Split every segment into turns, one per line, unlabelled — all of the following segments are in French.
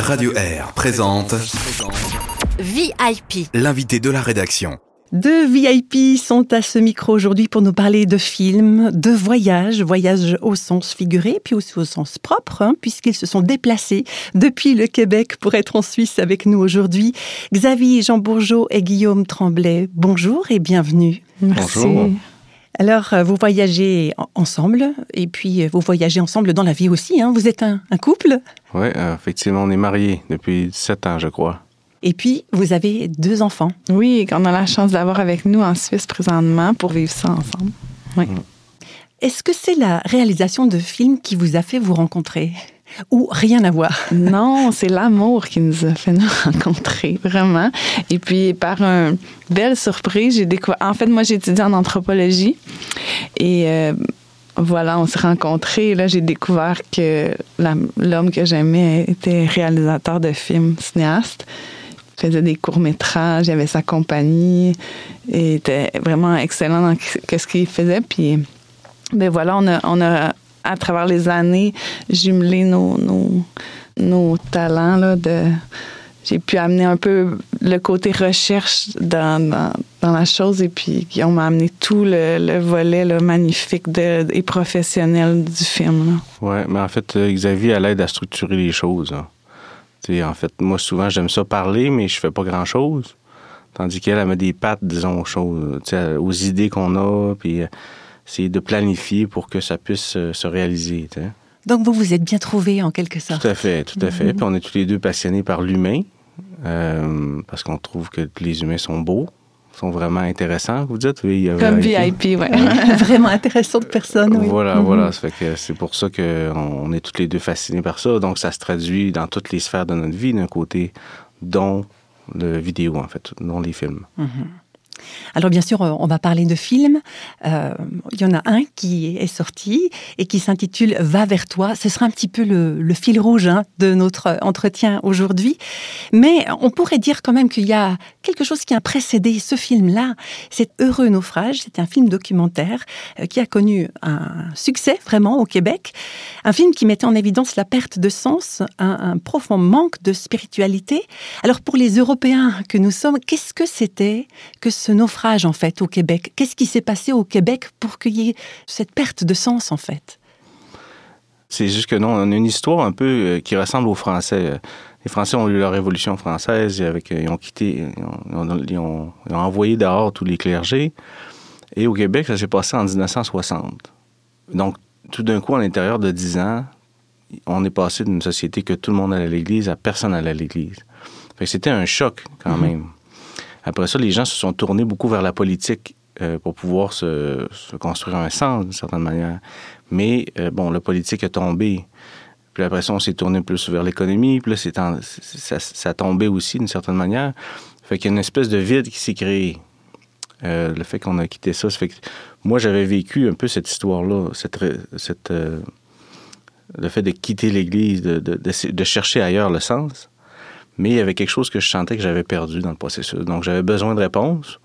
Radio Air présente
VIP.
l'invité de la rédaction.
Deux VIP sont à ce micro aujourd'hui pour nous parler de films, de voyages, voyages au sens figuré, puis aussi au sens propre, hein, puisqu'ils se sont déplacés depuis le Québec pour être en Suisse avec nous aujourd'hui. Xavier Jean Bourgeot et Guillaume Tremblay, bonjour et bienvenue.
Bonjour.
Alors, euh, vous voyagez en- ensemble, et puis euh, vous voyagez ensemble dans la vie aussi. hein. Vous êtes un, un couple,
Oui, effectivement, on est mariés depuis sept ans, je crois.
et puis vous avez deux enfants.
Oui, qu'on a la chance d'avoir avec nous en Suisse présentement pour vivre ça ensemble.
Est-ce que c'est la réalisation de films qui vous a fait vous rencontrer? Ou rien à voir
Non, c'est l'amour qui nous a fait nous rencontrer, vraiment. Et puis, par une belle surprise, j'ai découvert. En fait, moi, j'ai étudié en anthropologie. Et euh, voilà, on s'est rencontrés. Et là, j'ai découvert que l'homme que j'aimais était réalisateur de films, cinéaste. Faisait des courts-métrages, il avait sa compagnie. Et était vraiment excellent dans ce qu'il faisait. Puis, ben voilà, on a, à travers les années, jumelé nos, nos, nos talents. Là, j'ai pu amener un peu le côté recherche dans, dans, la chose et puis on m'a amené tout le, le volet là, magnifique et professionnel du film.
Oui, mais en fait, euh, Xavier, elle aide à structurer les choses. sais, en fait, moi, souvent, j'aime ça parler, mais je fais pas grand-chose. Tandis qu'elle, elle met des pattes, disons, aux choses, aux idées qu'on a, puis euh, c'est de planifier pour que ça puisse euh, se réaliser.
Donc vous vous êtes bien trouvés en quelque sorte.
Tout à fait, tout à fait. Puis on est tous les deux passionnés par l'humain, euh, parce qu'on trouve que les humains sont beaux, sont vraiment intéressants, vous dites? Oui,
Comme
VIP.
VIP, ouais.
Vraiment intéressante personne. Oui.
Voilà,
Mhm.
voilà. Ça fait que c'est pour ça qu'on on est tous les deux fascinés par ça. Donc, ça se traduit dans toutes les sphères de notre vie, d'un côté, dont le vidéo, en fait, dont les films.
Alors bien sûr, on va parler de films. Euh, il y en a un qui est sorti et qui s'intitule Va vers toi. Ce sera un petit peu le, le fil rouge hein, de notre entretien aujourd'hui. Mais on pourrait dire quand même qu'il y a quelque chose qui a précédé ce film-là. C'est Heureux naufrage. C'est un film documentaire euh, qui a connu un succès vraiment au Québec. Un film qui mettait en évidence la perte de sens, un, un profond manque de spiritualité. Alors pour les Européens que nous sommes, qu'est-ce que c'était que ce naufrage en fait au Québec Qu'est-ce qui s'est passé au Québec pour qu'il y ait cette perte de sens en fait?
C'est juste que non, on a une histoire un peu euh, qui ressemble aux Français. Les Français ont eu leur révolution française, avec, euh, ils ont quitté, ils ont, ils ont- ils ont- ils ont envoyé dehors tous les clergés. Et au Québec, ça s'est passé en 1960. Donc, tout d'un coup, à l'intérieur de 10 ans, on est passé d'une société que tout le monde allait à l'église à personne allait à l'église. Fait que c'était un choc quand même. Après ça, les gens se sont tournés beaucoup vers la politique euh, pour pouvoir se, construire un sens d'une certaine manière. Mais euh, bon, la politique a tombé. Puis après ça, on s'est tourné plus vers l'économie. Puis là, c'est ça, a tombé aussi d'une certaine manière. Fait qu'il y a une espèce de vide qui s'est créé. Euh, le fait qu'on a quitté ça, ça fait que moi, j'avais vécu un peu cette histoire-là, cette, le fait de quitter l'Église, de chercher ailleurs le sens. Mais il y avait quelque chose que je sentais que j'avais perdu dans le processus. Donc, j'avais besoin de réponses.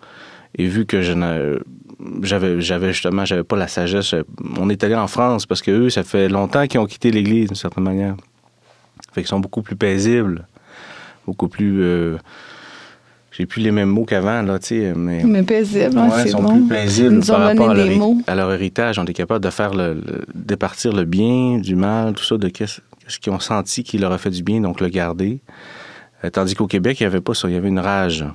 Et vu que je n'a- j'avais, j'avais justement, j'avais pas la sagesse, on est allé en France parce que eux, ça fait longtemps qu'ils ont quitté l'Église d'une certaine manière. Fait qu'ils sont beaucoup plus paisibles, beaucoup plus. euh, j'ai plus les mêmes mots qu'avant, là, tu sais, mais.
Mais paisible, hein,
Ouais, ils
c'est
sont
bon.
plus paisibles
Ils
par
donné
rapport à leur,
mots.
à leur héritage. On est capable de faire le, le- départir le bien du mal, tout ça, de qu'est-ce qu'est-ce qu'ils ont senti qui leur a fait du bien, donc le garder. Euh, tandis qu'au Québec, il n'y avait pas ça. Il y avait une rage.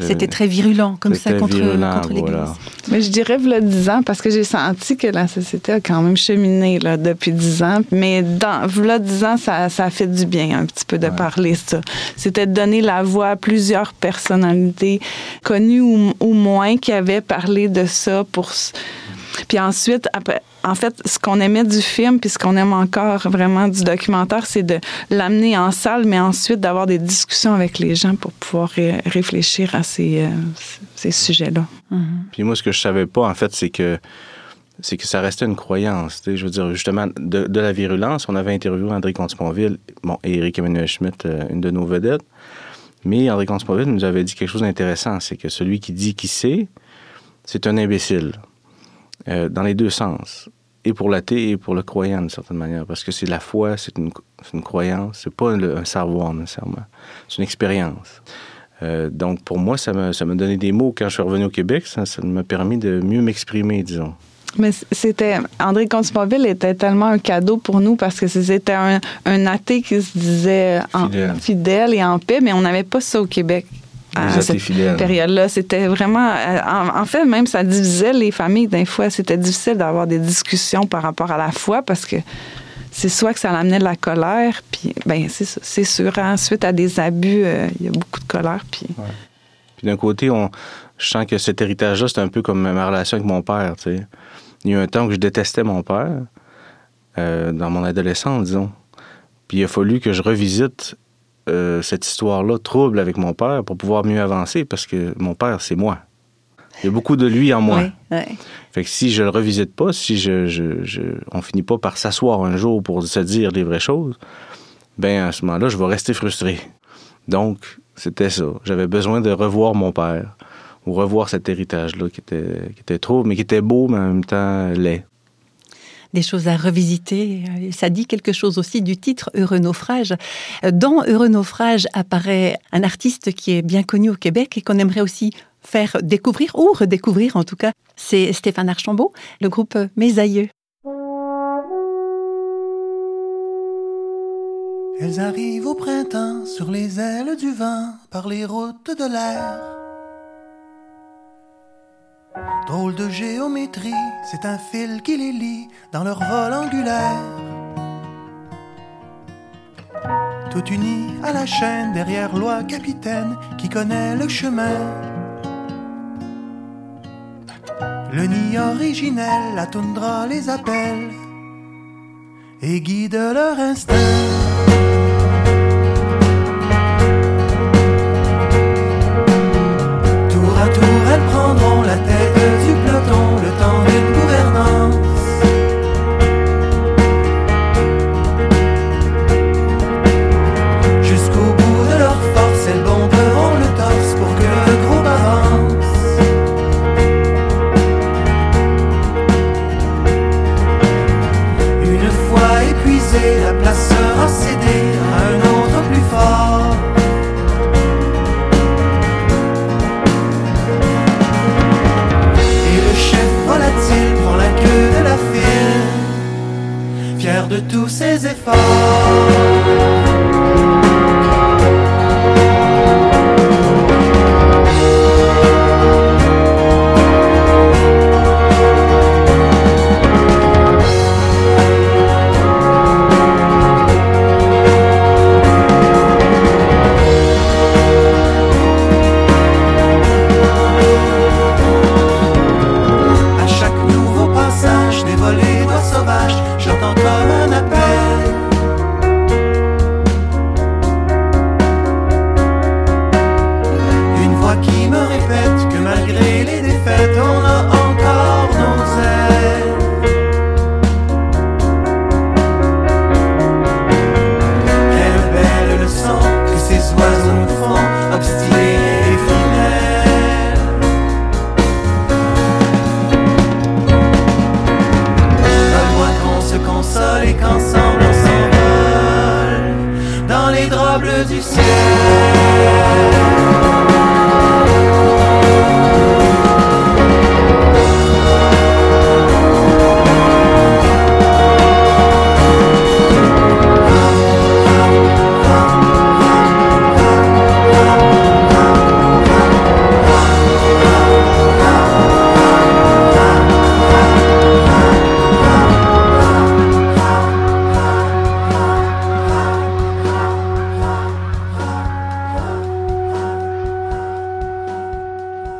C'était très virulent comme ça contre,
virulent,
contre l'Église.
voilà.
Mais je dirais, voilà 10 ans, parce que j'ai senti que la société a quand même cheminé là, depuis 10 ans. Mais dans voilà 10 ans, ça, ça a fait du bien un petit peu de parler ça. C'était de donner la voix à plusieurs personnalités, connues ou, ou moins, qui avaient parlé de ça pour. Puis ensuite, après, en fait, ce qu'on aimait du film, puis ce qu'on aime encore vraiment du documentaire, c'est de l'amener en salle, mais ensuite d'avoir des discussions avec les gens pour pouvoir ré- réfléchir à ces, euh, ces sujets-là.
Puis moi, ce que je savais pas, en fait, c'est que c'est que ça restait une croyance. tu sais. Je veux dire, justement, de, de la virulence, on avait interviewé André Comte-Sponville bon, et Éric Emmanuel Schmitt, euh, une de nos vedettes. Mais André Comte-Sponville nous avait dit quelque chose d'intéressant, c'est que celui qui dit qu'il sait, c'est un imbécile. Euh, dans les deux sens. et pour l'athée et pour le croyant d'une certaine manière, parce que c'est la foi, c'est une, une, croyance, c'est pas un savoir nécessairement, c'est une expérience. Euh, donc pour moi, ça m'a, ça donné des mots quand je suis revenu au Québec, ça, ça m'a permis de mieux m'exprimer, disons.
Mais c'était. André Contumoville était tellement un cadeau pour nous parce que c'était un, un athée qui se disait en, fidèle. fidèle. et en paix, mais on n'avait pas ça au Québec à cette période-là. C'était vraiment. Euh, en, fait, même ça divisait les familles. Des fois, c'était difficile d'avoir des discussions par rapport à la foi parce que c'est soit que ça amenait de la colère, puis ben c'est sûr. Ensuite, à des abus, euh, il y a beaucoup de colère. Puis,
puis d'un côté, on, je sens que cet héritage-là, c'est un peu comme ma relation avec mon père. Il y a eu un temps que je détestais mon père, euh, dans mon adolescence, disons. Puis il a fallu que je revisite euh, cette histoire-là trouble avec mon père pour pouvoir mieux avancer parce que mon père, c'est moi. Il y a beaucoup de lui en moi. Fait que si je le revisite pas, si je, je, je on finit pas par s'asseoir un jour pour se dire les vraies choses, ben à ce moment-là, je vais rester frustré. Donc, c'était ça. J'avais besoin de revoir mon père ou revoir cet héritage-là qui était, qui était trop, mais qui était beau, mais en même temps laid
des choses à revisiter. Ça dit quelque chose aussi du titre Heureux naufrage. Dans Heureux naufrage apparaît un artiste qui est bien connu au Québec et qu'on aimerait aussi faire découvrir ou redécouvrir en tout cas. C'est Stéphane Archambault, le groupe Mes Aïeux.
Elles arrivent au printemps sur les ailes du vent par les routes de l'air. Drôle de géométrie, c'est un fil qui les lie dans leur vol angulaire. Tout uni à la chaîne derrière loi capitaine qui connaît le chemin. Le nid originel, la toundra les appelle et guide leur instinct.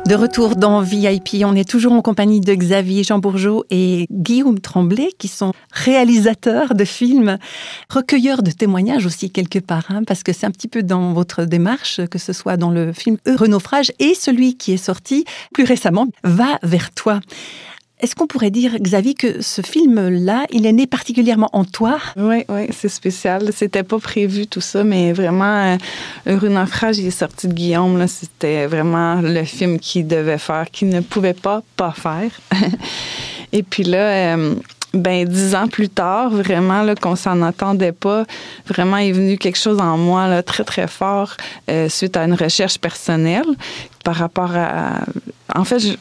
De
retour dans VIP, on est toujours en compagnie de Xavier Jean Bourgeot et Guillaume Tremblay, qui sont réalisateurs de films, recueilleurs de témoignages aussi quelque part, hein, parce que c'est un petit peu dans votre démarche, que ce soit dans le film Heureux naufrage et celui qui est sorti plus récemment, Va vers toi. Est-ce qu'on pourrait dire, Xavier, que ce film-là, il est né particulièrement en toi?
Oui, oui, c'est spécial. C'était pas prévu tout ça, mais vraiment, Rue Naufrage, il est sorti de Guillaume. C'était vraiment le film qu'il devait faire, qu'il ne pouvait pas pas faire. Et puis là, euh, ben dix ans plus tard, vraiment là qu'on s'en attendait pas, vraiment est venu quelque chose en moi là très très fort euh, suite à une recherche personnelle par rapport à. En fait, je,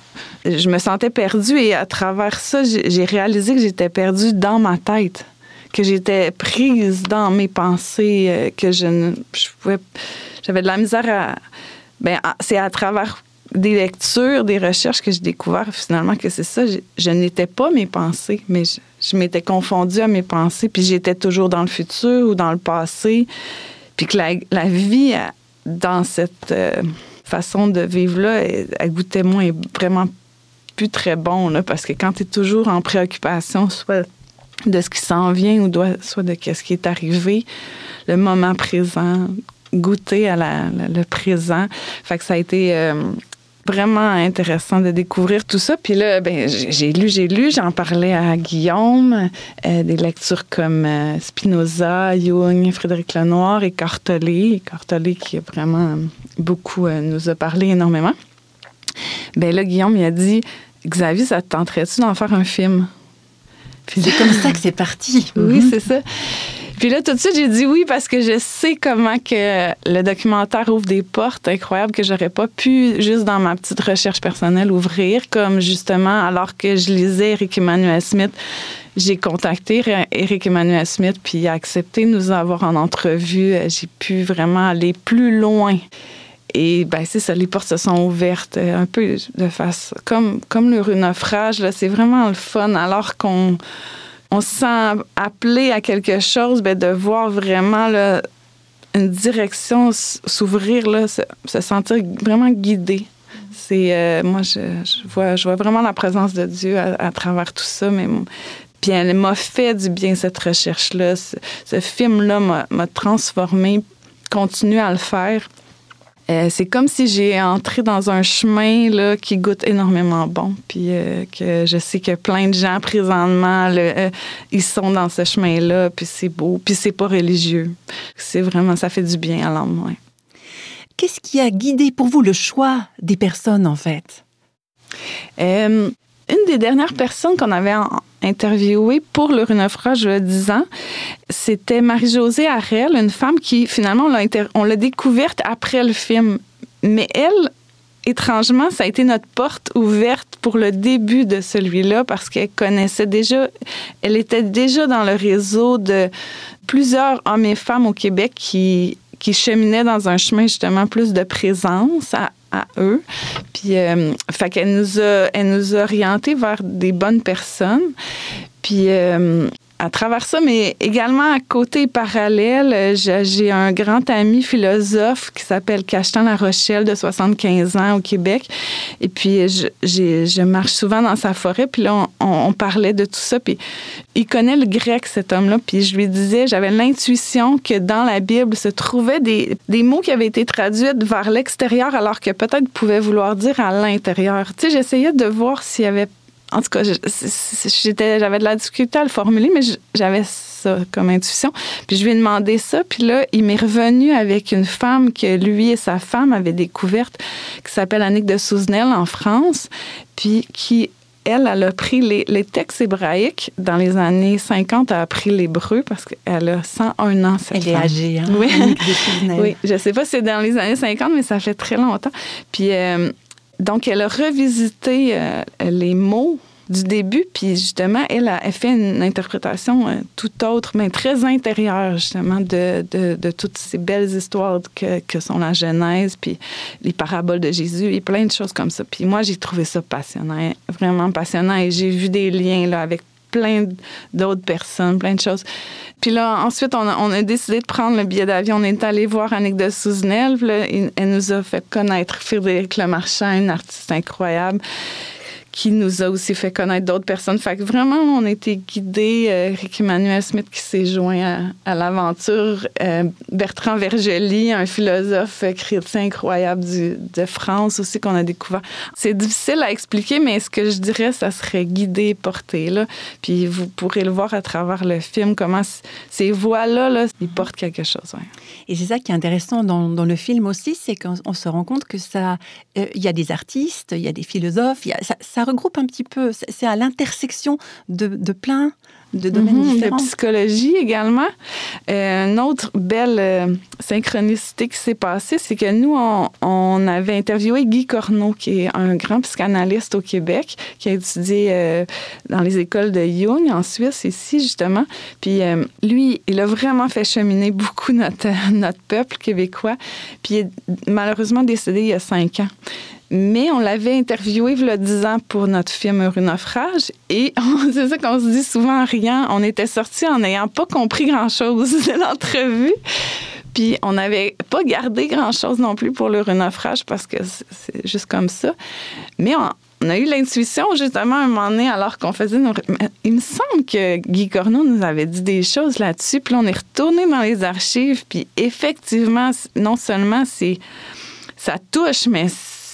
je me sentais perdue et à travers ça, j'ai réalisé que j'étais perdue dans ma tête, que j'étais prise dans mes pensées, euh, que je ne, je pouvais, j'avais de la misère à. Ben, c'est à travers des lectures, des recherches que j'ai découvert finalement que c'est ça. Je, n'étais pas mes pensées, mais je, je m'étais confondue à mes pensées, puis j'étais toujours dans le futur ou dans le passé, puis que la, la vie dans cette euh, façon de vivre-là, elle goûtait moins, est vraiment plus très bon, parce que quand tu es toujours en préoccupation, soit de ce qui s'en vient ou soit de ce qui est arrivé, le moment présent, goûter à la, la, le présent. Fait que ça a été euh, vraiment intéressant de découvrir tout ça. Puis là, ben, j'ai lu, j'ai lu, j'en parlais à Guillaume, euh, des lectures comme euh, Spinoza, Jung, Frédéric Lenoir et Cartolé. Cartolé qui vraiment beaucoup euh, nous a parlé énormément. Ben là, Guillaume, il a dit Xavier, ça te tenterait-tu d'en faire un film?
C'est comme ça que c'est parti.
Oui, c'est ça. Puis là, tout de suite, j'ai dit oui parce que je sais comment que le documentaire ouvre des portes incroyables que j'aurais pas pu, juste dans ma petite recherche personnelle, ouvrir. Comme justement, alors que je lisais Eric Emmanuel Smith, j'ai contacté Eric Emmanuel Smith, puis il a accepté de nous avoir en entrevue. J'ai pu vraiment aller plus loin. Et ben c'est ça, les portes se sont ouvertes un peu de face, comme, comme le naufrage, là, c'est vraiment le fun, alors qu'on on se sent appelé à quelque chose, ben, de voir vraiment là, une direction s'ouvrir, se, se, sentir vraiment guidé. C'est euh, moi, je, vois, je vois vraiment la présence de Dieu à, travers tout ça, mais puis elle m'a fait du bien cette recherche-là. Ce, ce film-là m'a transformé, continue à le faire. Euh, c'est comme si j'ai entré dans un chemin là, qui goûte énormément bon. Puis euh, que je sais que plein de gens présentement, euh, ils sont dans ce chemin-là, puis c'est beau, puis c'est pas religieux. C'est vraiment, ça fait du bien à l'âme. Ouais.
Qu'est-ce qui a guidé pour vous le choix des personnes, en fait?
Une des dernières personnes qu'on avait interviewées pour le naufrage il y a 10 ans, c'était Marie-Josée Harel, une femme qui, finalement, on l'a découverte après le film. Mais elle, étrangement, ça a été notre porte ouverte pour le début de celui-là parce qu'elle connaissait déjà, elle était déjà dans le réseau de plusieurs hommes et femmes au Québec qui cheminaient dans un chemin justement plus de présence à eux. Puis, euh, fait qu'elle nous a, elle nous a orientés vers des bonnes personnes. Puis, euh, à travers ça, mais également à côté parallèle, j'ai un grand ami philosophe qui s'appelle Cachetan La Rochelle de 75 ans au Québec. Et puis, je, je marche souvent dans sa forêt, puis là, on, on, parlait de tout ça. Puis, il connaît le grec, cet homme-là. Puis, je lui disais, j'avais l'intuition que dans la Bible se trouvaient des, des mots qui avaient été traduits vers l'extérieur, alors que peut-être pouvaient vouloir dire à l'intérieur. Tu sais, j'essayais de voir s'il y avait en tout cas, j'étais, j'avais de la difficulté à le formuler, mais j'avais ça comme intuition. Puis je lui ai demandé ça, puis là, il m'est revenu avec une femme que lui et sa femme avaient découverte, qui s'appelle Annick de Souzenel en France, puis qui elle, elle a pris les, les, textes hébraïques dans les années 50, elle a appris l'hébreu parce qu'elle a 101 ans.
Cette elle femme. est âgée, hein?
Oui. oui, je sais pas si c'est dans les années 50, mais ça fait très longtemps. Puis euh, donc, elle a revisité euh, les mots du début, puis justement, elle a fait une interprétation euh, tout autre, mais très intérieure, justement, de, de, de, toutes ces belles histoires que, que sont la Genèse, puis les paraboles de Jésus, et plein de choses comme ça. Puis moi, j'ai trouvé ça passionnant, vraiment passionnant, et j'ai vu des liens là, avec plein d'autres personnes, plein de choses. Puis là, ensuite, on a, décidé de prendre le billet d'avion. On est allé voir Annick de Souzenel. Elle nous a fait connaître Frédéric Lemarchand, une artiste incroyable qui nous a aussi fait connaître d'autres personnes. Fait que vraiment, on a été guidés. Euh, Rick Emmanuel Smith qui s'est joint à, l'aventure. Euh, Bertrand Vergely, un philosophe chrétien incroyable de France aussi qu'on a découvert. C'est difficile à expliquer, mais ce que je dirais, ça serait guidé, porté. Là. Puis vous pourrez le voir à travers le film, comment ces voix-là, là, ils portent quelque chose.
Et c'est ça qui est intéressant dans, le film aussi, c'est qu'on se rend compte que ça, il euh, y a des artistes, il y a des philosophes, ça regroupe un petit peu, c'est à l'intersection de, de plein de domaines
Mhm,
différents.
De psychologie également. Euh, une autre belle euh, synchronicité qui s'est passée, c'est que nous, on, on avait interviewé Guy Corneau, qui est un grand psychanalyste au Québec, qui a étudié euh, dans les écoles de Jung en Suisse, ici justement. Puis lui, il a vraiment fait cheminer beaucoup notre, notre peuple québécois. Puis il est malheureusement décédé il y a cinq ans. Mais on l'avait interviewé il y a 10 ans pour notre film Heureux naufrage. Et c'est ça qu'on se dit souvent en riant. On était sortis en n'ayant pas compris grand-chose de l'entrevue. Puis on n'avait pas gardé grand-chose non plus pour l'Heureux naufrage parce que c'est juste comme ça. Mais on, a eu l'intuition, justement, un moment donné, alors qu'on faisait nos... Il me semble que Guy Corneau nous avait dit des choses là-dessus. Puis là, on est retourné dans les archives. Puis effectivement, non seulement c'est ça touche, mais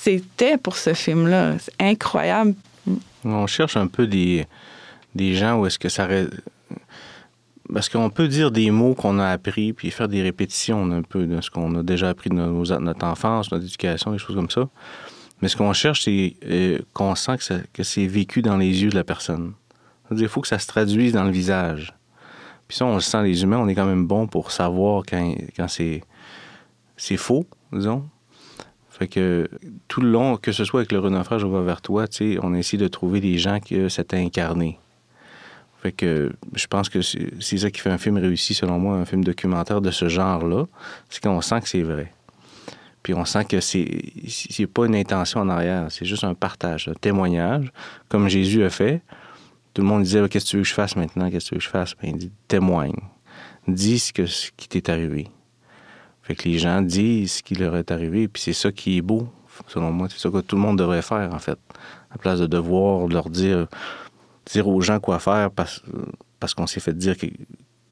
c'était pour ce film-là. C'est incroyable.
On cherche un peu des, des gens où est-ce que ça... Parce qu'on peut dire des mots qu'on a appris, puis faire des répétitions un peu de ce qu'on a déjà appris de nos- notre enfance, notre éducation, des choses comme ça. Mais ce qu'on cherche, c'est euh, qu'on sent que, que c'est vécu dans les yeux de la personne. Il faut que ça se traduise dans le visage. Puis ça, on le sent, les humains, on est quand même bon pour savoir quand, quand c'est, c'est faux, disons. Fait que tout le long, que ce soit avec le renaufrage ou vers toi, on essaie de trouver des gens que c'était incarné. Fait que je pense que c'est c'est ça qui fait un film réussi, selon moi, un film documentaire de ce genre-là. C'est qu'on sent que c'est vrai. Puis on sent que c'est c'est pas une intention en arrière, c'est juste un partage, un témoignage, comme Jésus a fait. Tout le monde disait Qu'est-ce que tu veux que je fasse maintenant? Qu'est-ce que tu veux que je fasse Ben, Il dit Témoigne. Dis ce qui t'est arrivé. Fait que les gens disent ce qui leur est arrivé, puis c'est ça qui est beau, selon moi. C'est ça que tout le monde devrait faire, en fait. À place de devoir leur dire, dire aux gens quoi faire parce, qu'on s'est fait dire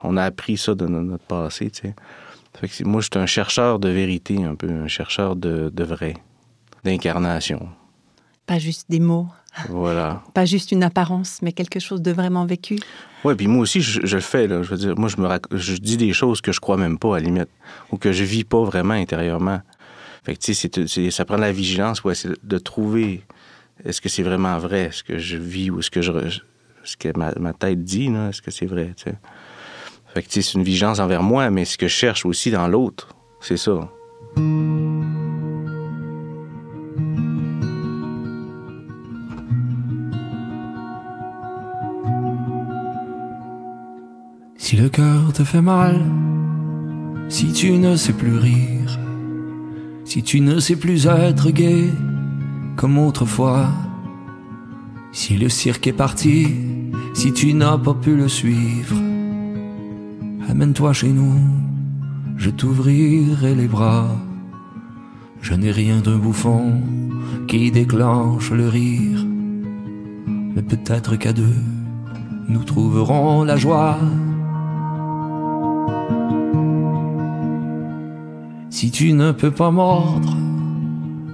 qu'on a appris ça de no- notre passé, tu sais. Fait que moi, je suis un chercheur de vérité, un peu, un chercheur de vrai, d'incarnation.
Pas juste des mots,
Voilà.
pas juste une apparence, mais quelque chose de vraiment vécu.
Oui, puis moi aussi, je, je le fais. Là. Je veux dire, moi, je, me rac- je dis des choses que je crois même pas, à la limite, ou que je vis pas vraiment intérieurement. Fait que, tu sais, ça prend de la vigilance, ouais, c'est de trouver est-ce que c'est vraiment vrai, ce que je vis, ou ce que, je, ce que ma, ma tête dit, là, est-ce que c'est vrai, tu sais. Fait que, tu sais, c'est une vigilance envers moi, mais ce que je cherche aussi dans l'autre, c'est ça.
Si le cœur te fait mal, si tu ne sais plus rire, si tu ne sais plus être gai comme autrefois, si le cirque est parti, si tu n'as pas pu le suivre, amène-toi chez nous, je t'ouvrirai les bras. Je n'ai rien d'un bouffon qui déclenche le rire, mais peut-être qu'à deux, nous trouverons la joie. Si tu ne peux pas mordre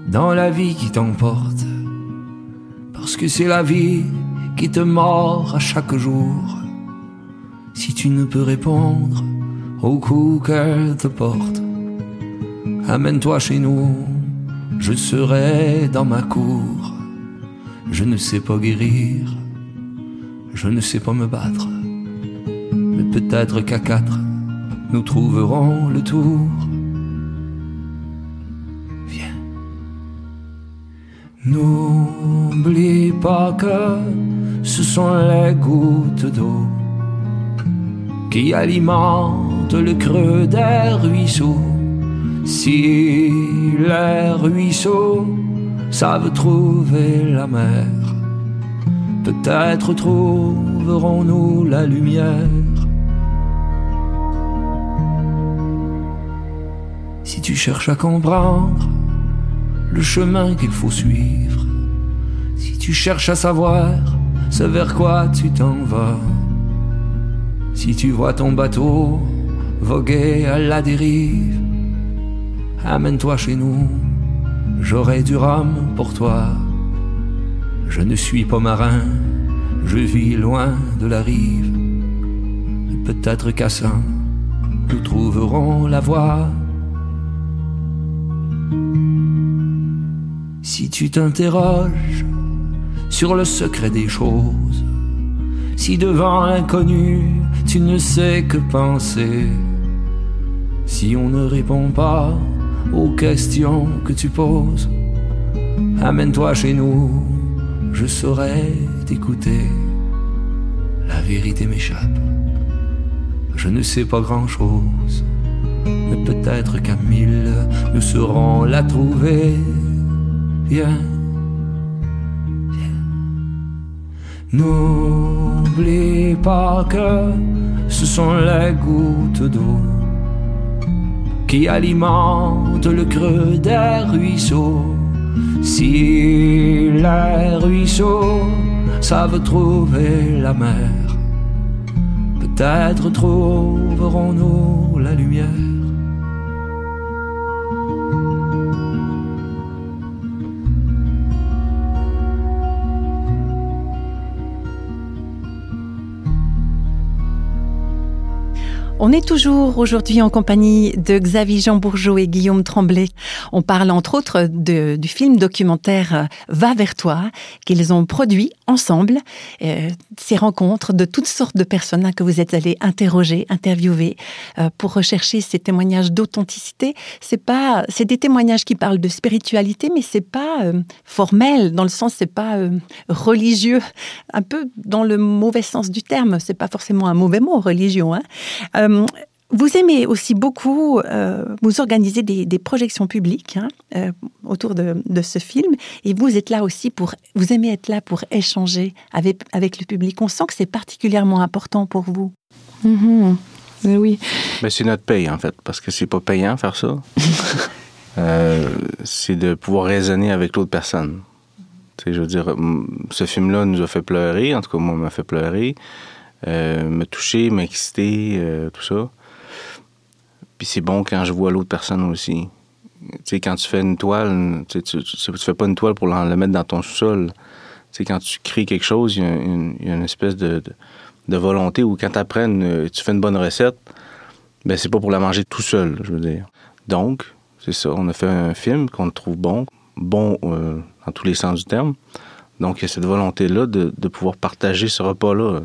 dans la vie qui t'emporte, parce que c'est la vie qui te mord à chaque jour. Si tu ne peux répondre au coup qu'elle te porte, amène-toi chez nous, je serai dans ma cour. Je ne sais pas guérir, je ne sais pas me battre, mais peut-être qu'à quatre, nous trouverons le tour. N'oublie pas que ce sont les gouttes d'eau qui alimentent le creux des ruisseaux. Si les ruisseaux savent trouver la mer, peut-être trouverons-nous la lumière. Si tu cherches à comprendre le chemin qu'il faut suivre, si tu cherches à savoir ce vers quoi tu t'en vas, si tu vois ton bateau voguer à la dérive, amène-toi chez nous, j'aurai du rhum pour toi. Je ne suis pas marin, je vis loin de la rive. Peut-être qu'à ça, nous trouverons la voie. Si tu t'interroges sur le secret des choses. Si devant l'inconnu, tu ne sais que penser, si on ne répond pas aux questions que tu poses, amène-toi chez nous, je saurai t'écouter. La vérité m'échappe, je ne sais pas grand-chose, mais peut-être qu'à mille, nous saurons la trouver. Viens. N'oublie pas que ce sont les gouttes d'eau qui alimentent le creux des ruisseaux. Si les ruisseaux savent trouver la mer, peut-être trouverons-nous la lumière.
On est toujours aujourd'hui en compagnie de Xavier Jean Bourgeot et Guillaume Tremblay. On parle entre autres de, du film documentaire Va vers toi qu'ils ont produit ensemble. Euh, ces rencontres de toutes sortes de personnes hein, que vous êtes allés interroger, interviewer euh, pour rechercher ces témoignages d'authenticité. C'est pas, c'est des témoignages qui parlent de spiritualité, mais c'est pas euh, formel dans le sens, c'est pas euh, religieux, un peu dans le mauvais sens du terme. C'est pas forcément un mauvais mot, religion. Hein. Euh, vous aimez aussi beaucoup, euh, vous organisez des, des projections publiques hein, euh, autour de, de, ce film, et vous êtes là aussi pour, vous aimez être là pour échanger avec, avec le public. On sent que c'est particulièrement important pour vous.
Mm -hmm. Oui.
C'est notre paye, en fait, parce que c'est pas payant faire ça. euh, c'est de pouvoir raisonner avec l'autre personne. sais, je veux dire, ce film-là nous a fait pleurer, en tout cas, moi, m'a fait pleurer, euh, me toucher, m'exciter, euh, tout ça. Puis c'est bon quand je vois l'autre personne aussi. Tu sais, quand tu fais une toile, tu, tu, tu, fais pas une toile pour le mettre dans ton sous-sol. Tu sais, quand tu crées quelque chose, il y a une, espèce de, volonté où quand apprennes, tu fais une bonne recette, ben c'est pas pour la manger tout seul, je veux dire. Donc, c'est ça, on a fait un film qu'on trouve bon, bon euh, dans tous les sens du terme. Donc, il y a cette volonté-là de, de pouvoir partager ce repas-là,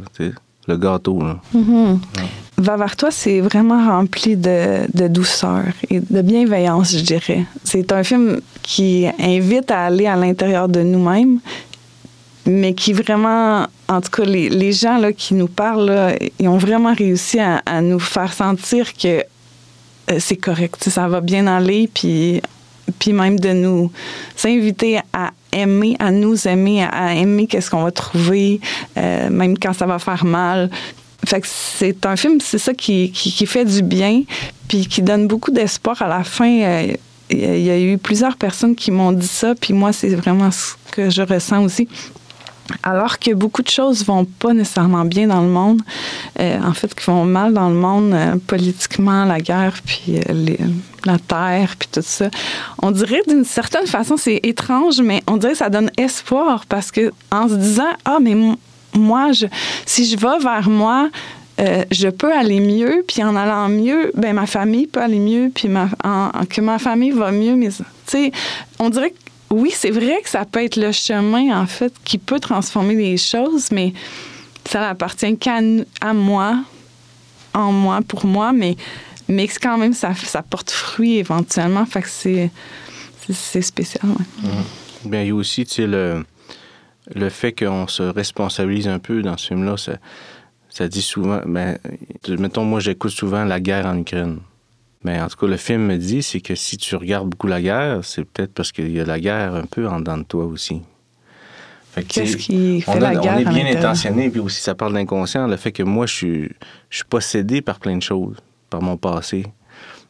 le gâteau. Là.
Mm -hmm. ouais. Va vers toi, c'est vraiment rempli de, douceur et de bienveillance, je dirais. C'est un film qui invite à aller à l'intérieur de nous-mêmes, mais qui vraiment, en tout cas, les, gens qui nous parlent, ils ont vraiment réussi à, à nous faire sentir que euh, c'est correct, ça va bien aller, puis, puis même de nous s'inviter à aimer, à nous aimer, à aimer qu'est-ce qu'on va trouver, euh, même quand ça va faire mal. Fait que c'est un film, c'est ça qui, qui, qui, fait du bien, puis qui donne beaucoup d'espoir à la fin. Euh, il y a eu plusieurs personnes qui m'ont dit ça, puis moi, c'est vraiment ce que je ressens aussi. Alors que beaucoup de choses vont pas nécessairement bien dans le monde, euh, en fait, qui vont mal dans le monde, euh, politiquement, la guerre, puis euh, la terre, puis tout ça. On dirait d'une certaine façon, c'est étrange, mais on dirait que ça donne espoir parce que en se disant, ah, mais moi, je, si je vais vers moi, je peux aller mieux, puis en allant mieux, ben ma famille peut aller mieux, puis que ma famille va mieux. Mais on dirait que oui, c'est vrai que ça peut être le chemin, en fait, qui peut transformer les choses, mais ça n'appartient qu'à à moi, en moi, pour moi, mais, mais quand même, ça, ça porte fruit éventuellement. Fait que c'est, c'est, spécial. Ouais.
Mmh. Bien, il y a aussi, tu sais, le, le fait qu'on se responsabilise un peu dans ce film-là, ça, ça dit souvent, ben, mettons, moi, j'écoute souvent la guerre en Ukraine. Mais en tout cas, le film me dit, c'est que si tu regardes beaucoup la guerre, c'est peut-être parce qu'il y a la guerre un peu en dedans de toi aussi.
Qu'est-ce qui fait
on,
la guerre?
On est bien intentionné, puis aussi ça parle d'inconscient, le fait que moi, je suis, je suis possédé par plein de choses, par mon passé.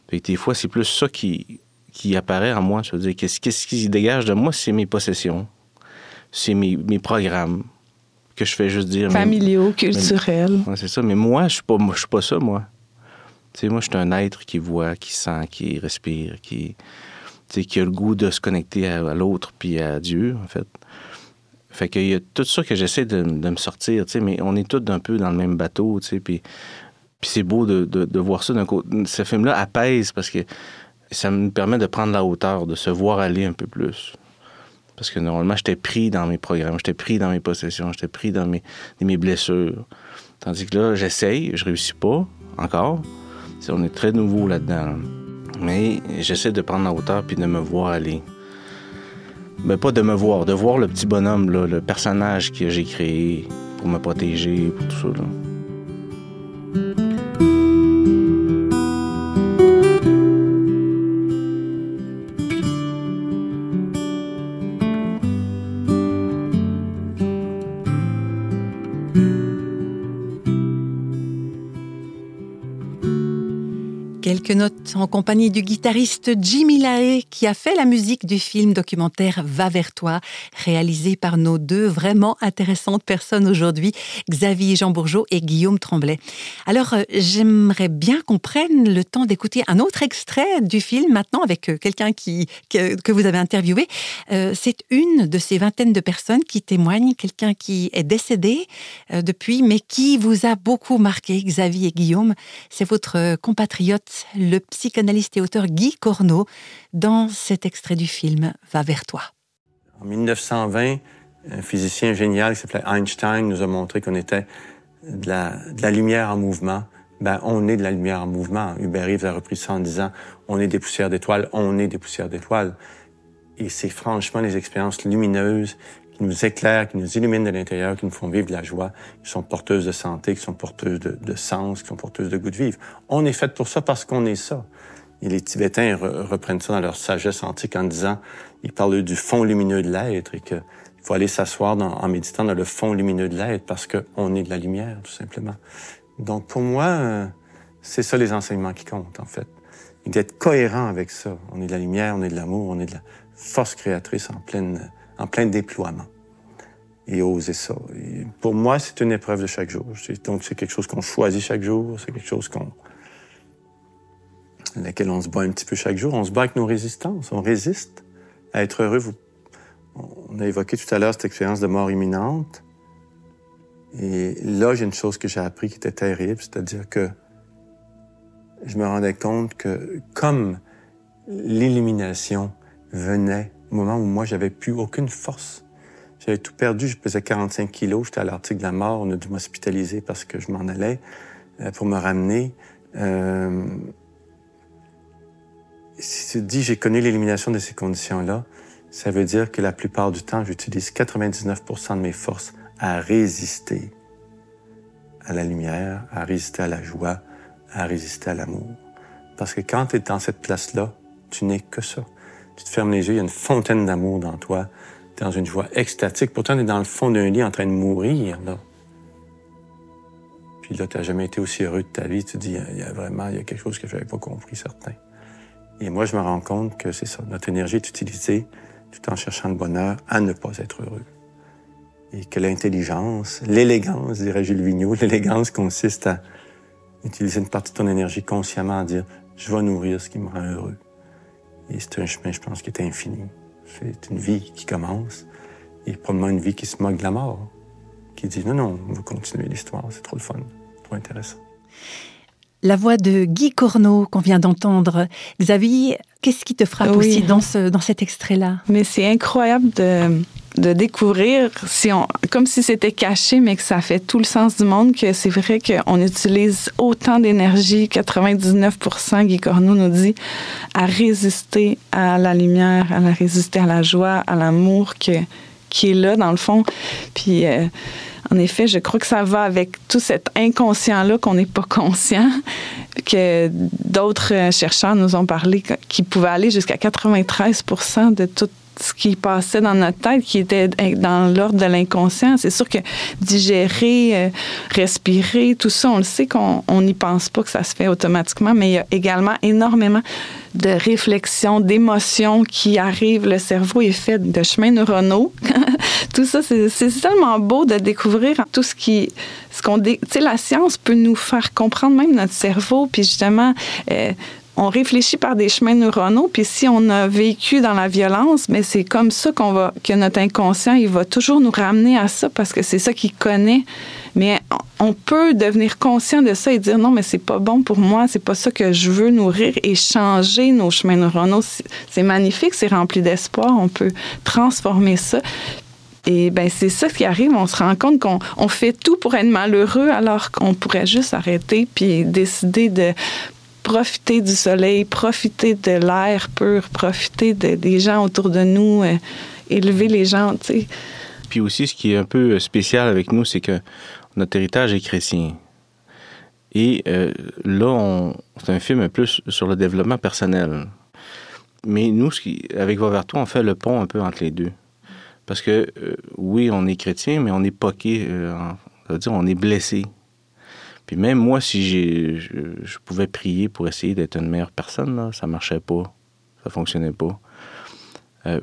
Fait que des fois, c'est plus ça qui, qui apparaît en moi. Je veux dire, qu'est-ce, qu'est-ce qui se dégage de moi, c'est mes possessions, c'est mes, mes programmes que je fais juste dire.
Familiaux,
mais,
culturels.
Ouais, c'est ça. Mais moi, je suis pas, je suis pas ça, moi. Moi, je suis un être qui voit, qui sent, qui respire, qui, qui a le goût de se connecter à, l'autre puis à Dieu, en fait. Fait qu'il y a tout ça que j'essaie de, me sortir, tu mais on est tous un peu dans le même bateau, tu sais, puis, puis c'est beau de, de, de, voir ça d'un côté. Ce film-là apaise parce que ça me permet de prendre la hauteur, de se voir aller un peu plus. Parce que normalement, j'étais pris dans mes programmes, j'étais pris dans mes possessions, j'étais pris dans mes, mes blessures. Tandis que là, j'essaye, je réussis pas encore. On est très nouveau là-dedans. Mais j'essaie de prendre la hauteur puis de me voir aller. Mais pas de me voir, de voir le petit bonhomme, le personnage que j'ai créé pour me protéger, pour tout ça. Là.
que notre en compagnie du guitariste Jimmy Lae qui a fait la musique du film documentaire Va vers toi, réalisé par nos deux vraiment intéressantes personnes aujourd'hui, Xavier Jean Bourgeot et Guillaume Tremblay. Alors, euh, j'aimerais bien qu'on prenne le temps d'écouter un autre extrait du film maintenant avec euh, quelqu'un qui, que, vous avez interviewé. Euh, c'est une de ces vingtaines de personnes qui témoignent, quelqu'un qui est décédé depuis, mais qui vous a beaucoup marqué, Xavier et Guillaume. C'est votre compatriote le psychanalyste et auteur Guy Corneau dans cet extrait du film Va vers toi.
En 1920, un physicien génial qui s'appelait Einstein nous a montré qu'on était de la, lumière en mouvement. Ben, on est de la lumière en mouvement. Hubert Reeves a repris ça en disant on est des poussières d'étoiles, on est des poussières d'étoiles. Et c'est franchement les expériences lumineuses qui nous éclairent, qui nous illuminent de l'intérieur, qui nous font vivre de la joie, qui sont porteuses de santé, qui sont porteuses de, sens, qui sont porteuses de goût de vivre. On est fait pour ça parce qu'on est ça. Et les Tibétains reprennent ça dans leur sagesse antique en disant, ils parlent du fond lumineux de l'être et qu'il faut aller s'asseoir en méditant dans le fond lumineux de l'être parce qu'on est de la lumière, tout simplement. Donc pour moi, euh, c'est ça les enseignements qui comptent, en fait. Et d'être cohérent avec ça. On est de la lumière, on est de l'amour, on est de la force créatrice en pleine en plein déploiement. Et oser ça. pour moi, c'est une épreuve de chaque jour. Donc, c'est quelque chose qu'on choisit chaque jour. C'est quelque chose qu'on laquelle on se bat un petit peu chaque jour. On se bat avec nos résistances. On résiste à être heureux. On a évoqué tout à l'heure cette expérience de mort imminente. Et là, j'ai une chose que j'ai appris qui était terrible, c'est-à-dire que je me rendais compte que comme l'illumination venait au moment où moi, j'avais plus aucune force. J'avais tout perdu. Je pesais 45 kilos. J'étais à l'article de la mort. On a dû m'hospitaliser parce que je m'en allais euh, pour me ramener. Euh... Si tu dis j'ai connu l'élimination de ces conditions-là, ça veut dire que la plupart du temps, j'utilise 99% de mes forces à résister à la lumière, à résister à la joie, à résister à l'amour. Parce que quand tu es dans cette place-là, tu n'es que ça. Tu te fermes les yeux, il y a une fontaine d'amour dans toi. Dans une joie extatique. Pourtant, tu es dans le fond d'un lit en train de mourir, là. Puis là, tu n'as jamais été aussi heureux de ta vie. Tu dis, il y a vraiment il y a quelque chose que je n'avais pas compris, certain. Et moi, je me rends compte que c'est ça. Notre énergie est utilisée tout en cherchant le bonheur à ne pas être heureux. Et que l'intelligence, l'élégance, dirait Jules Vigneault, l'élégance consiste à utiliser une partie de ton énergie consciemment à dire, je vais nourrir ce qui me rend heureux. Et c'est un chemin, je pense, qui est infini. C'est une vie qui commence et probablement une vie qui se moque de la mort, qui dit non, non, on va continuer l'histoire, c'est trop le fun, trop intéressant.
La voix de Guy Corneau qu'on vient d'entendre. Xavier, qu'est-ce qui te frappe aussi dans, ce, dans cet extrait-là?
Mais c'est incroyable de, de découvrir, si on, comme si c'était caché, mais que ça fait tout le sens du monde, que c'est vrai qu'on utilise autant d'énergie, 99% Guy Corneau nous dit, à résister à la lumière, à résister à la joie, à l'amour que, qui est là, dans le fond. Puis, euh, en effet, je crois que ça va avec tout cet inconscient-là qu'on n'est pas conscient, que d'autres chercheurs nous ont parlé, qui pouvait aller jusqu'à 93 de toute ce qui passait dans notre tête, qui était dans l'ordre de l'inconscient. C'est sûr que digérer, euh, respirer, tout ça, on le sait qu'on n'y pense pas que ça se fait automatiquement, mais il y a également énormément de réflexions, d'émotions qui arrivent. Le cerveau est fait de chemins neuronaux. tout ça, c'est tellement beau de découvrir tout ce qui... Ce qu'on, tu sais, la science peut nous faire comprendre même notre cerveau, puis justement... Euh, on réfléchit par des chemins neuronaux, puis si on a vécu dans la violence, mais c'est comme ça qu'on va, que notre inconscient, il va toujours nous ramener à ça parce que c'est ça qu'il connaît. Mais on peut devenir conscient de ça et dire non, mais c'est pas bon pour moi, c'est pas ça que je veux nourrir et changer nos chemins neuronaux. C'est magnifique, c'est rempli d'espoir, on peut transformer ça. Et ben c'est ça qui arrive, on se rend compte qu'on on fait tout pour être malheureux alors qu'on pourrait juste arrêter puis décider de profiter du soleil, profiter de l'air pur, profiter des gens autour de nous, euh, élever les gens, tu sais.
Puis aussi, ce qui est un peu spécial avec nous, c'est que notre héritage est chrétien. Et euh, là, c'est un film plus sur le développement personnel. Mais nous, ce qui, avec on fait le pont un peu entre les deux. Parce que euh, oui, on est chrétien, mais on est poqué, euh, veut dire on est blessé. Même moi, si je, pouvais prier pour essayer d'être une meilleure personne, là, ça marchait pas, ça fonctionnait pas. Euh,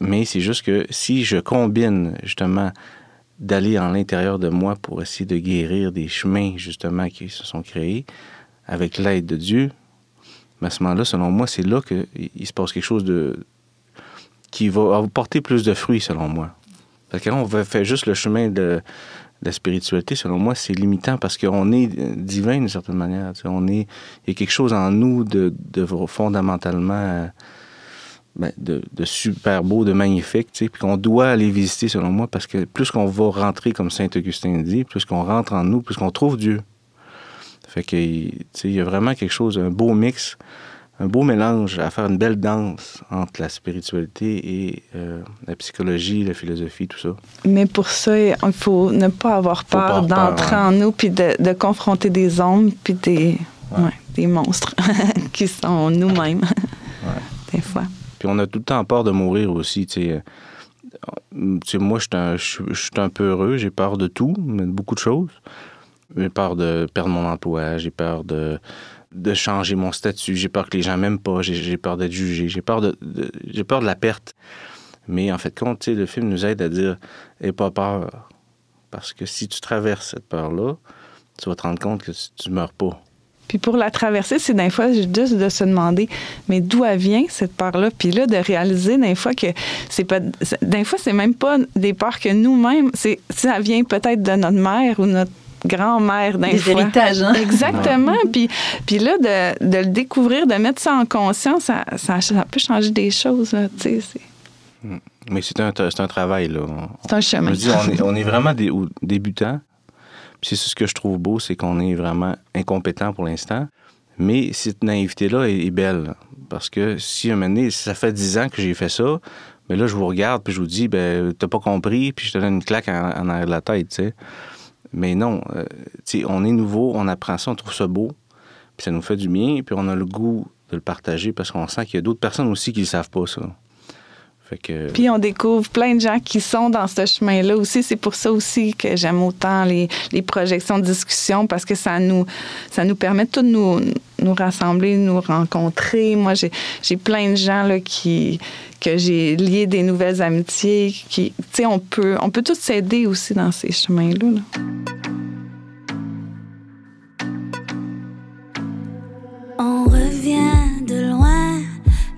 mais c'est juste que si je combine justement d'aller en l'intérieur de moi pour essayer de guérir des chemins justement qui se sont créés avec l'aide de Dieu, à ce moment-là, selon moi, c'est là qu'il se passe quelque chose de qui va porter plus de fruits, selon moi. Parce que là, on fait juste le chemin de, la spiritualité, selon moi, c'est limitant parce qu'on est divin d'une certaine manière. On est, il y a quelque chose en nous de, fondamentalement ben, de, super beau, de magnifique, puis qu'on doit aller visiter, selon moi, parce que plus qu'on va rentrer, comme Saint Augustin dit, plus qu'on rentre en nous, plus qu'on trouve Dieu. Fait que, il y a vraiment quelque chose, un beau mix, un beau mélange à faire une belle danse entre la spiritualité et euh, la psychologie, la philosophie, tout ça.
Mais pour ça, il faut ne pas avoir peur d'entrer en nous, puis de, confronter des ombres, puis des, des monstres qui sont nous-mêmes, des fois.
Puis on a tout le temps peur de mourir aussi, tu sais. Moi, je suis un, peu heureux, j'ai peur de tout, de beaucoup de choses. J'ai peur de perdre mon emploi, j'ai peur de, de changer mon statut, j'ai peur que les gens m'aiment pas, j'ai peur d'être jugé, j'ai peur de, j'ai peur de la perte. Mais en fait, compte, le film nous aide à dire Aie pas peur. Parce que si tu traverses cette peur-là, tu vas te rendre compte que tu, ne meurs pas.
Puis pour la traverser, c'est des fois juste de se demander, mais d'où vient cette peur-là? Puis là, de réaliser des fois que c'est pas. Des fois, c'est même pas des peurs que nous-mêmes, ça vient peut-être de notre mère ou notre grand-mère d'un
Des héritages, hein?
Exactement. puis, puis là, de, de, le découvrir, de mettre ça en conscience, ça, ça, ça peut changer des choses, tu sais.
Hmm. Mais c'est un, un travail, là.
C'est un chemin.
Je dis, on, est, on est vraiment des, débutants c'est ce que je trouve beau, c'est qu'on est vraiment incompétent pour l'instant. Mais cette naïveté-là est, belle. Parce que si un moment donné, ça fait dix ans que j'ai fait ça, mais là, je vous regarde, puis je vous dis, ben, t'as pas compris, puis je te donne une claque en, arrière de la tête, tu sais. Mais non, euh, on est nouveau, on apprend ça, on trouve ça beau, puis ça nous fait du bien, puis on a le goût de le partager parce qu'on sent qu'il y a d'autres personnes aussi qui ne savent pas ça.
Puis on découvre plein de gens qui sont dans ce chemin-là aussi. C'est pour ça aussi que j'aime autant les, projections de discussion parce que ça nous, ça nous permet de nous, nous rassembler, nous rencontrer. Moi, j'ai plein de gens là, qui, que j'ai lié des nouvelles amitiés. On peut, on peut tous s'aider aussi dans ces chemins-là. là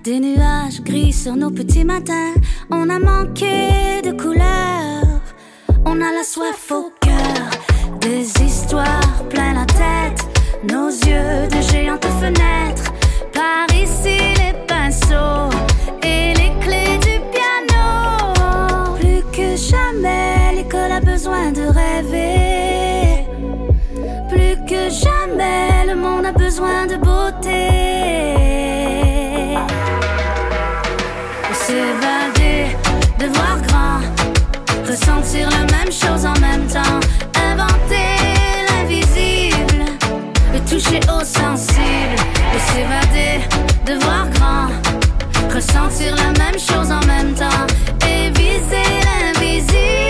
Des nuages gris sur nos petits matins, on a manqué de couleurs, on a la soif au cœur, des histoires plein la tête, nos yeux de géantes fenêtres, par ici les pinceaux ressentir la même chose en même temps, et viser l'invisible,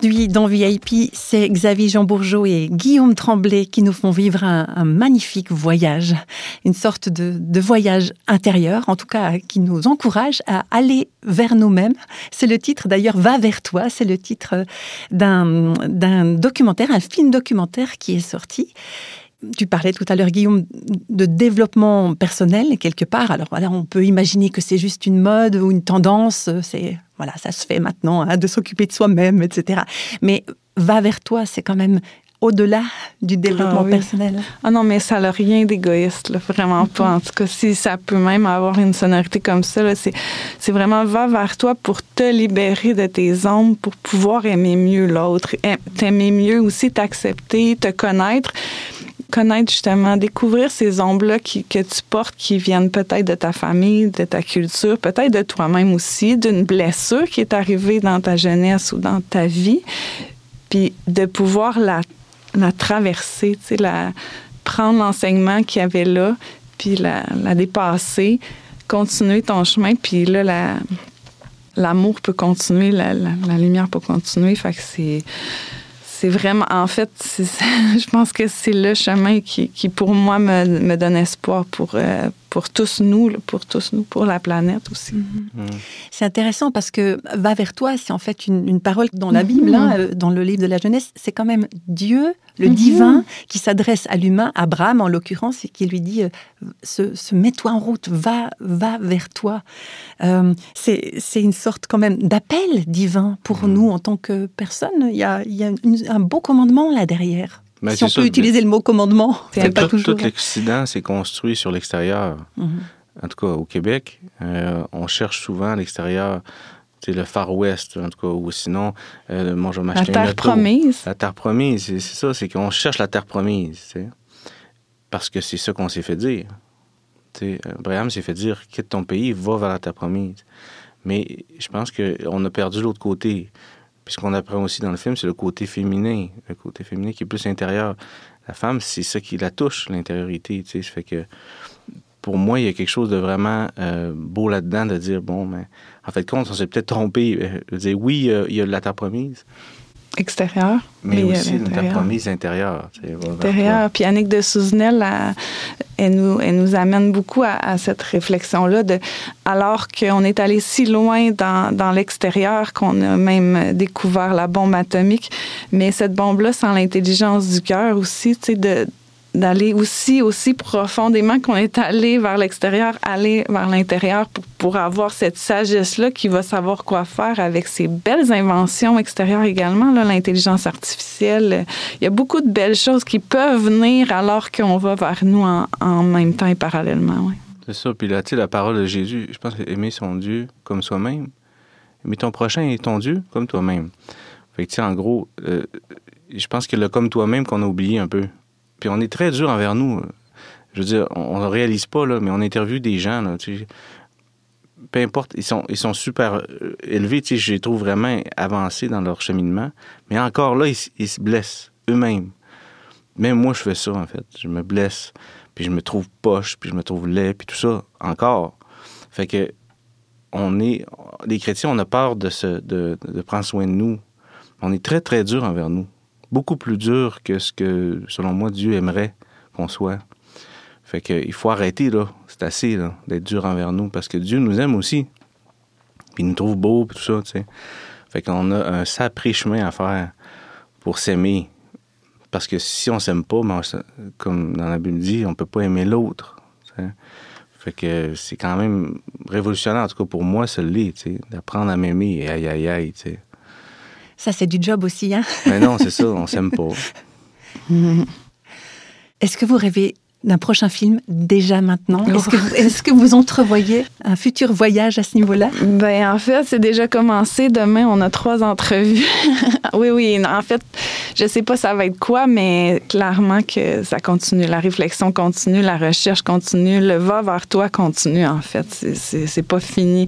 Aujourd'hui, dans VIP, c'est Xavier Jean Bourgeot et Guillaume Tremblay qui nous font vivre un, magnifique voyage, une sorte de, de voyage intérieur, en tout cas qui nous encourage à aller vers nous-mêmes. C'est le titre d'ailleurs Va vers toi, c'est le titre d'un d'un documentaire, un film documentaire qui est sorti. Tu parlais tout à l'heure, Guillaume, de développement personnel quelque part. Alors voilà, on peut imaginer que c'est juste une mode ou une tendance. C'est voilà, ça se fait maintenant hein, de s'occuper de soi-même, etc. Mais va vers toi, c'est quand même au-delà du développement
Ah oui.
personnel.
Ah non, mais ça n'a rien d'égoïste, vraiment pas. En tout cas, si ça peut même avoir une sonorité comme ça, c'est, c'est vraiment va vers toi pour te libérer de tes ombres, pour pouvoir aimer mieux l'autre, aim- t'aimer mieux aussi, t'accepter, te connaître. Connaître justement, découvrir ces ombres-là que tu portes qui viennent peut-être de ta famille, de ta culture, peut-être de toi-même aussi, d'une blessure qui est arrivée dans ta jeunesse ou dans ta vie, puis de pouvoir la, la traverser, tu sais, la, prendre l'enseignement qu'il y avait là, puis la, la dépasser, continuer ton chemin, puis là, la, l'amour peut continuer, la, la, la lumière peut continuer. Fait que c'est. C'est vraiment, en fait, je pense que c'est le chemin qui, qui pour moi, me, me donne espoir pour, euh, pour tous nous, pour tous nous, pour la planète aussi.
C'est intéressant parce que va vers toi, c'est en fait une, une parole dans la
Mhm.
Bible, hein, euh, dans le livre de la jeunesse, c'est quand même Dieu, le
Mhm.
divin, qui s'adresse à l'humain, Abraham en l'occurrence, et qui lui dit euh, se, se mets-toi en route, va, va vers toi. Euh, c'est une sorte quand même d'appel divin pour
Mhm.
nous en tant que personne. Il y a, il y a une- un beau commandement là derrière. Si on peut utiliser le mot commandement,
C'est
pas
tout,
toujours.
tout l'Occident s'est construit sur l'extérieur.
Mhm.
En tout cas, au Québec, euh, on cherche souvent à l'extérieur, le Far West, en tout cas, ou sinon, euh, moi, je
La terre promise.
La terre promise, c'est ça, c'est qu'on cherche la terre promise. Parce que c'est ça qu'on s'est fait dire. Tu sais, Abraham s'est fait dire, quitte ton pays, va vers la terre promise. Mais je pense qu'on a perdu l'autre côté. Puis ce qu'on apprend aussi dans le film, c'est le côté féminin. Le côté féminin qui est plus intérieur. La femme, c'est ça qui la touche, l'intériorité, tu sais. Fait que, pour moi, il y a quelque chose de vraiment euh, beau là-dedans de dire, bon, mais en fait, compte, on s'est peut-être trompé. Euh, Je dire, oui, il y a la terre promise,
Extérieur.
mais,
Mais,
aussi une terre
l'intérieur.
promise intérieure. tu sais, va vers
intérieur. Puis Annick de Souzenel, elle, elle nous, elle nous amène beaucoup à, à cette réflexion-là, de, alors qu'on est allé si loin dans, dans l'extérieur qu'on a même découvert la bombe atomique, mais cette bombe-là, sans l'intelligence du cœur aussi, tu sais, de d'aller aussi aussi profondément qu'on est allé vers l'extérieur, aller vers l'intérieur pour, avoir cette sagesse-là qui va savoir quoi faire avec ces belles inventions extérieures également, l'intelligence artificielle. Il y a beaucoup de belles choses qui peuvent venir alors qu'on va vers nous en, même temps et parallèlement. Ouais.
C'est ça. Puis là, tu sais, la parole de Jésus, je pense aimer son Dieu comme soi-même. Aimer ton prochain et ton Dieu comme toi-même. Fait que, tu sais, en gros, euh, je pense que le comme toi-même qu'on a oublié un peu. Puis on est très dur envers nous. Je veux dire, on ne réalise pas, mais on interviewe des gens, peu importe, ils sont, super euh, élevés. Tu je les trouve vraiment avancés dans leur cheminement. Mais encore là, ils, se blessent eux-mêmes. Même moi, je fais ça, en fait. Je me blesse, puis je me trouve poche, puis je me trouve laid, puis tout ça, encore. Fait que, on est, les chrétiens, on a peur de, se, de prendre soin de nous. On est très, très dur envers nous. Beaucoup plus dur que ce que, selon moi, Dieu aimerait qu'on soit. Fait que, il faut arrêter, là. C'est assez, là, d'être dur envers nous, parce que Dieu nous aime aussi. Puis il nous trouve beaux, puis tout ça, tu sais. Fait qu'on a un sacré chemin à faire pour s'aimer. Parce que si on s'aime pas, ben, comme dans la Bible dit, on peut pas aimer l'autre. Fait que c'est quand même révolutionnaire, en tout cas pour moi, ça l'est, tu sais, d'apprendre à m'aimer aïe aïe aïe, tu sais.
Ça, c'est du job aussi. Hein
Mais non, c'est ça, on s'aime pas.
Est-ce que vous rêvez d'un prochain film déjà maintenant Est-ce que, vous- est-ce que vous entrevoyez un futur voyage à ce niveau-là?
Ben, en fait, c'est déjà commencé. Demain, on a trois entrevues. oui, oui. En fait, je sais pas ça va être quoi, mais clairement que ça continue. La réflexion continue, la recherche continue, le va vers toi continue, en fait. C'est- pas fini.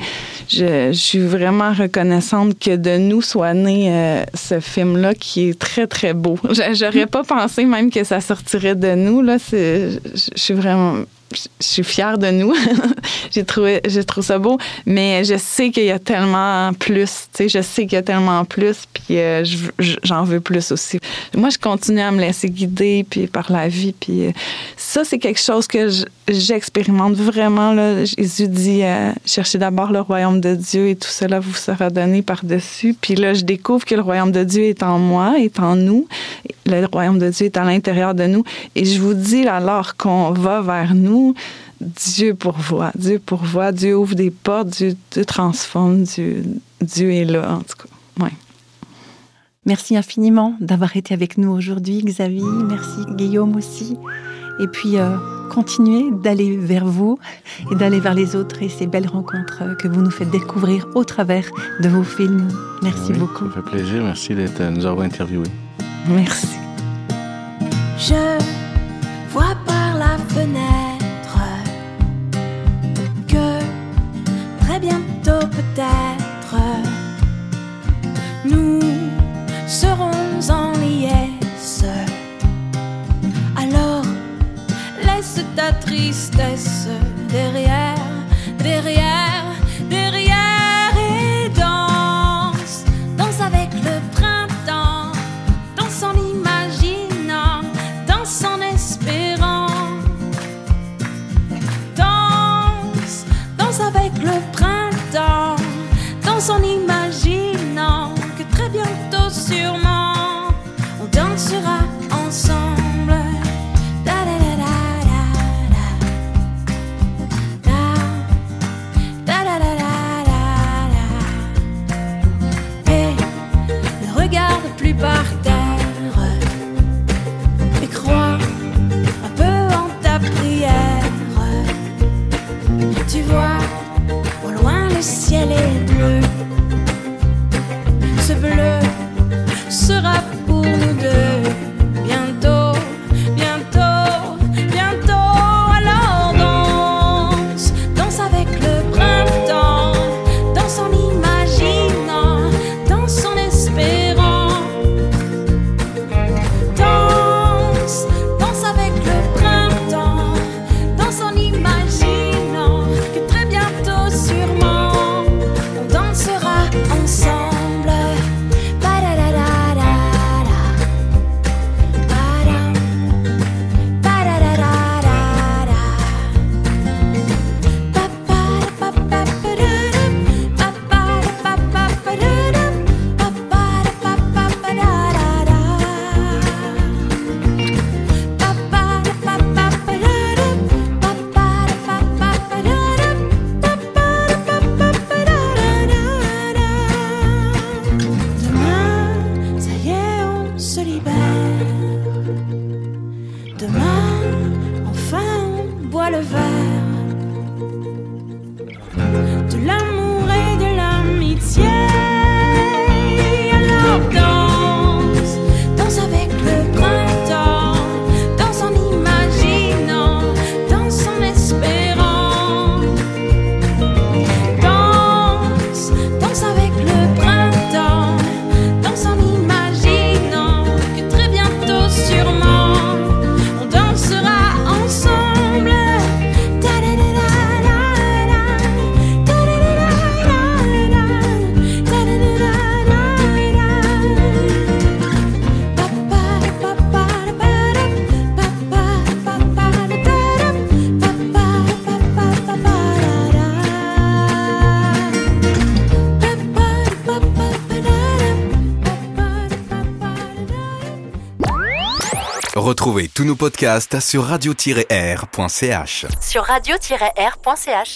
Je, je suis vraiment reconnaissante que de nous soit né euh, ce film-là qui est très, très beau. Je- J'aurais pas pensé même que ça sortirait de nous. Là. C'est- Je suis vraiment je je suis fière de nous. j'ai trouvé, j'ai trouvé ça beau, mais je sais qu'il y a tellement plus. Tu sais, je sais qu'il y a tellement plus, puis euh, je je- j'en veux plus aussi. Moi, je continue à me laisser guider puis par la vie, puis euh, ça, c'est quelque chose que je- j'expérimente vraiment. Là. Jésus dit euh, cherchez d'abord le royaume de Dieu et tout cela vous sera donné par dessus. Puis là, je découvre que le royaume de Dieu est en moi, est en nous. Le royaume de Dieu est à l'intérieur de nous. Et je vous dis, alors qu'on va vers nous, Dieu pourvoit, Dieu pourvoit, Dieu ouvre des portes, Dieu, Dieu transforme, Dieu, Dieu est là, en tout cas. Ouais.
Merci infiniment d'avoir été avec nous aujourd'hui, Xavier. Merci, Guillaume aussi. Et puis, euh, continuez d'aller vers vous et d'aller vers les autres et ces belles rencontres euh, que vous nous faites découvrir au travers de vos films. Merci
Oui,
beaucoup.
Ça fait plaisir, merci d'être nous avoir interviewés.
Merci.
Je vois par la fenêtre peut-être nous serons en liesse. Alors laisse ta tristesse derrière, derrière,
nos podcasts sur radio-r.ch.
Sur radio-r.ch.